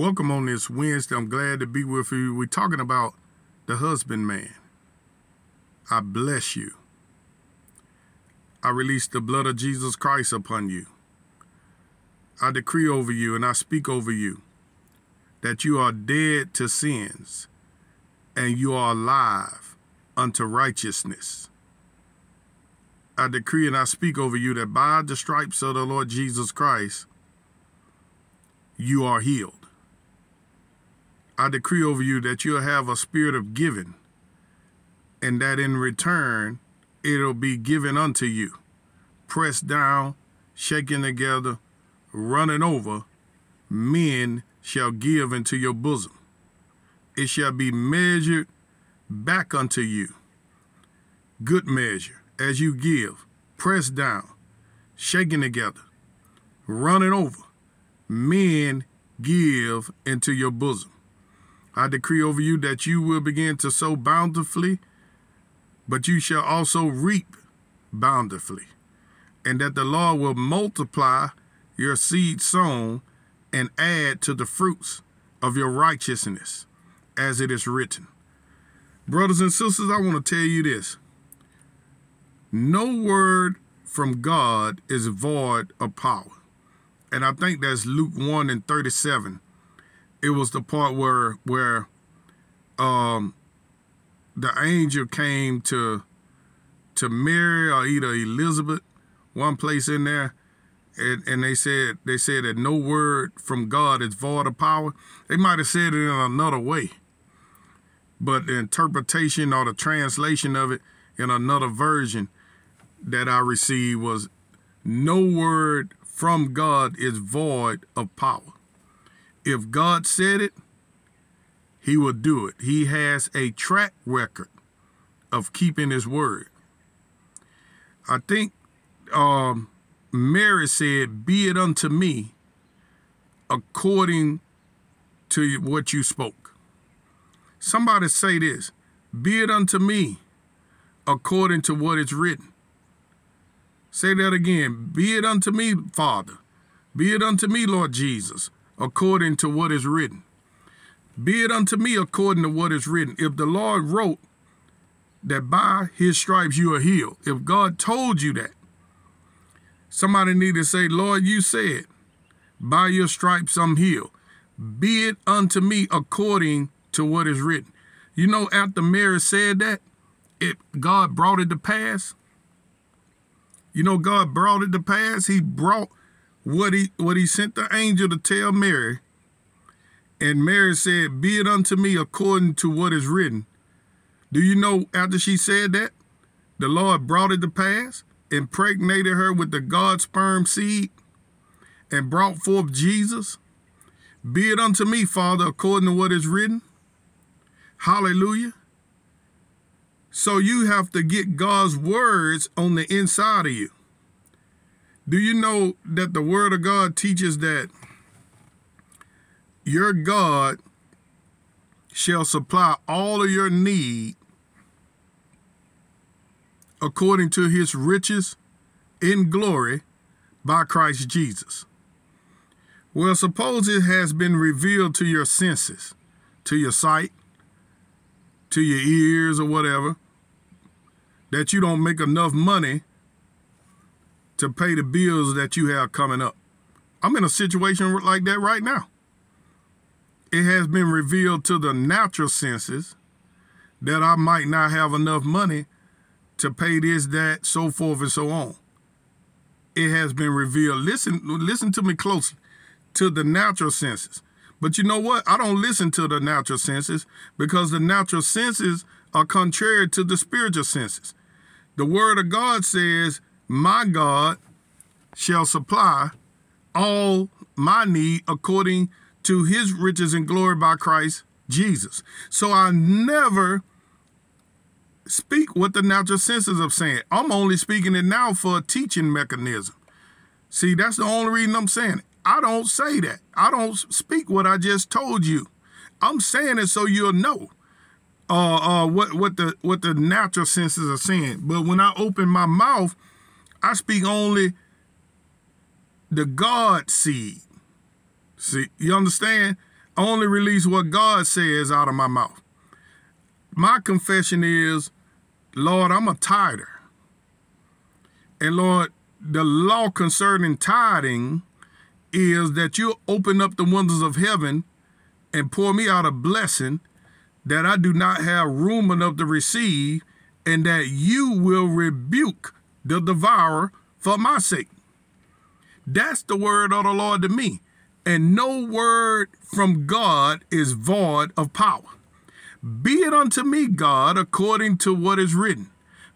Welcome on this Wednesday. I'm glad to be with you. We're talking about the husbandman. I bless you. I release the blood of Jesus Christ upon you. I decree over you and I speak over you that you are dead to sins and you are alive unto righteousness. I decree and I speak over you that by the stripes of the Lord Jesus Christ, you are healed. I decree over you that you'll have a spirit of giving, and that in return, it'll be given unto you, pressed down, shaken together, running over, men shall give into your bosom. It shall be measured back unto you. Good measure, as you give, pressed down, shaken together, running over, men give into your bosom. I decree over you that you will begin to sow bountifully, but you shall also reap bountifully, and that the Lord will multiply your seed sown and add to the fruits of your righteousness, as it is written. Brothers and sisters, I want to tell you this no word from God is void of power. And I think that's Luke 1 and 37 it was the part where where um the angel came to to Mary or either Elizabeth, one place in there, and, and they said they said that no word from God is void of power. They might have said it in another way, but the interpretation or the translation of it in another version that I received was no word from God is void of power if God said it, he will do it. He has a track record of keeping his word. I think um, Mary said, Be it unto me according to what you spoke. Somebody say this Be it unto me according to what is written. Say that again. Be it unto me, Father. Be it unto me, Lord Jesus, according to what is written. Be it unto me according to what is written. If the Lord wrote that by his stripes you are healed, if God told you that, somebody need to say, Lord, you said, by your stripes I'm healed. Be it unto me according to what is written. You know, after Mary said that, it God brought it to pass. You know, God brought it to pass. He brought what he what he sent the angel to tell Mary. And Mary said, Be it unto me according to what is written. Do you know after she said that, the Lord brought it to pass, impregnated her with the God sperm seed, and brought forth Jesus? Be it unto me, Father, according to what is written. Hallelujah. So you have to get God's words on the inside of you. Do you know that the Word of God teaches that your God shall supply all of your need according to his riches in glory by Christ Jesus? Well, suppose it has been revealed to your senses, to your sight, to your ears, or whatever, that you don't make enough money to pay the bills that you have coming up. I'm in a situation like that right now. It has been revealed to the natural senses that I might not have enough money to pay this, that, so forth, and so on. It has been revealed. Listen, listen to me closely. To the natural senses. But you know what? I don't listen to the natural senses because the natural senses are contrary to the spiritual senses. The word of God says my God shall supply all my need according to his riches and glory by Christ Jesus. So I never speak what the natural senses of saying. I'm only speaking it now for a teaching mechanism. See, that's the only reason I'm saying it. I don't say that. I don't speak what I just told you. I'm saying it so you'll know uh, uh, what what the what the natural senses are saying. But when I open my mouth, I speak only the God seed. See, you understand? I only release what God says out of my mouth. My confession is, Lord, I'm a tither. And Lord, the law concerning tithing is that you open up the windows of heaven and pour me out a blessing that I do not have room enough to receive, and that you will rebuke the devourer for my sake. That's the word of the Lord to me. And no word from God is void of power. Be it unto me, God, according to what is written.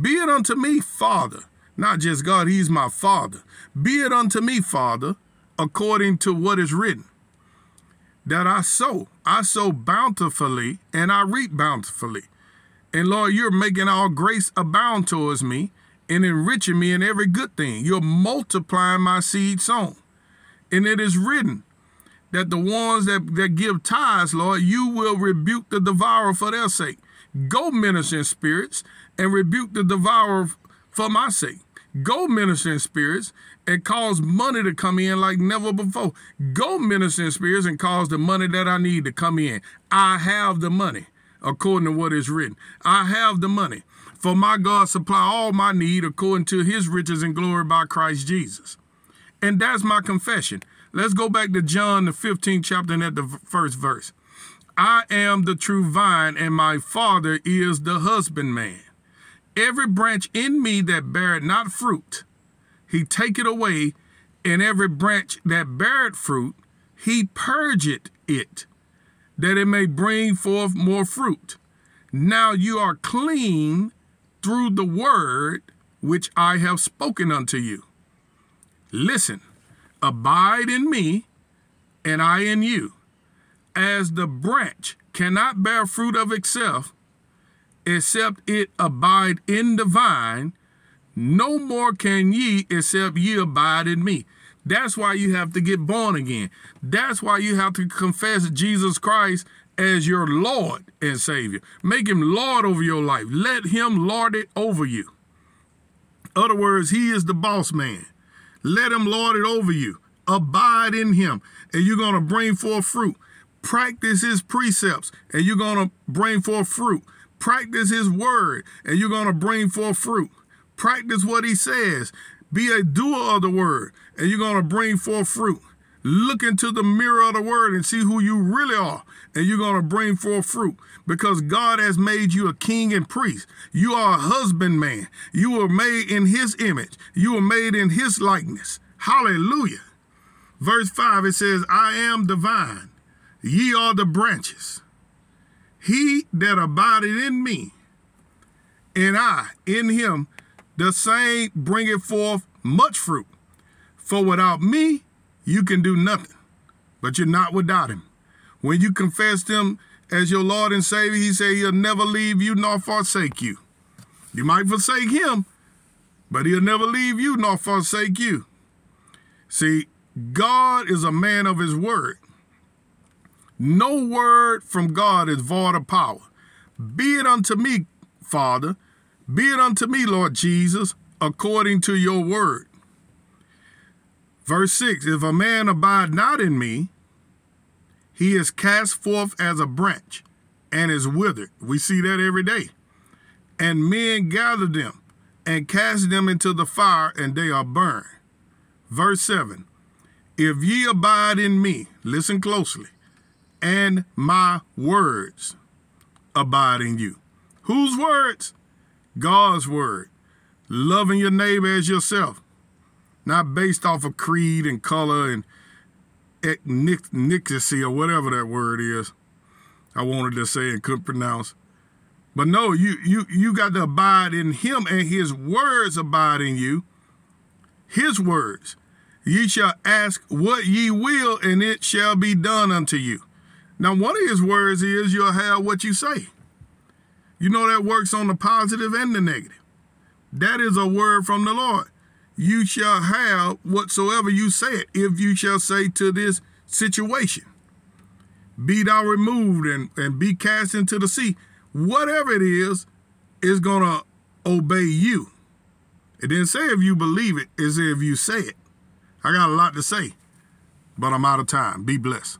Be it unto me, Father. Not just God, He's my Father. Be it unto me, Father, according to what is written. That I sow, I sow bountifully, and I reap bountifully. And Lord, you're making all grace abound towards me and enriching me in every good thing. You're multiplying my seed sown. And it is written that the ones that, that give tithes, Lord, you will rebuke the devourer for their sake. Go minister in spirits and rebuke the devourer for my sake. Go minister in spirits and cause money to come in like never before. Go minister in spirits and cause the money that I need to come in. I have the money according to what is written. I have the money. For my God supply all my need according to his riches and glory by Christ Jesus. And that's my confession. Let's go back to John, the 15th chapter, and at the first verse. I am the true vine, and my Father is the husbandman. Every branch in me that beareth not fruit, he taketh away, and every branch that beareth fruit, he purgeth it, that it may bring forth more fruit. Now you are clean through the word which I have spoken unto you. Listen, abide in me, and I in you. As the branch cannot bear fruit of itself, except it abide in the vine, no more can ye except ye abide in me. That's why you have to get born again. That's why you have to confess Jesus Christ as your Lord and Savior. Make him Lord over your life. Let him lord it over you. Other words, he is the boss man. Let him lord it over you. Abide in him, and you're going to bring forth fruit. Practice his precepts, and you're going to bring forth fruit. Practice his word, and you're going to bring forth fruit. Practice what he says. Be a doer of the word, and you're going to bring forth fruit. Look into the mirror of the word and see who you really are, and you're going to bring forth fruit because God has made you a king and priest. You are a husbandman. You were made in his image, you were made in his likeness. Hallelujah. Verse 5 it says, I am the vine, ye are the branches. He that abideth in me, and I in him, the same bringeth forth much fruit. For without me, you can do nothing, but you're not without him. When you confess him as your Lord and Savior, he said he'll never leave you nor forsake you. You might forsake him, but he'll never leave you nor forsake you. See, God is a man of his word. No word from God is void of power. Be it unto me, Father, be it unto me, Lord Jesus, according to your word. Verse 6 If a man abide not in me, he is cast forth as a branch and is withered. We see that every day. And men gather them and cast them into the fire, and they are burned. Verse 7 If ye abide in me, listen closely, and my words abide in you. Whose words? God's word. Loving your neighbor as yourself not based off of creed and color and ethnicity or whatever that word is. I wanted to say and couldn't pronounce. But no, you you you got to abide in him and his words abide in you. His words. Ye shall ask what ye will, and it shall be done unto you. Now, one of his words is you'll have what you say. You know that works on the positive and the negative. That is a word from the Lord you shall have whatsoever you say it, if you shall say to this situation, Be thou removed and, and be cast into the sea. Whatever it is, is going to obey you. It didn't say if you believe it, if you say it. I got a lot to say, but I'm out of time. Be blessed.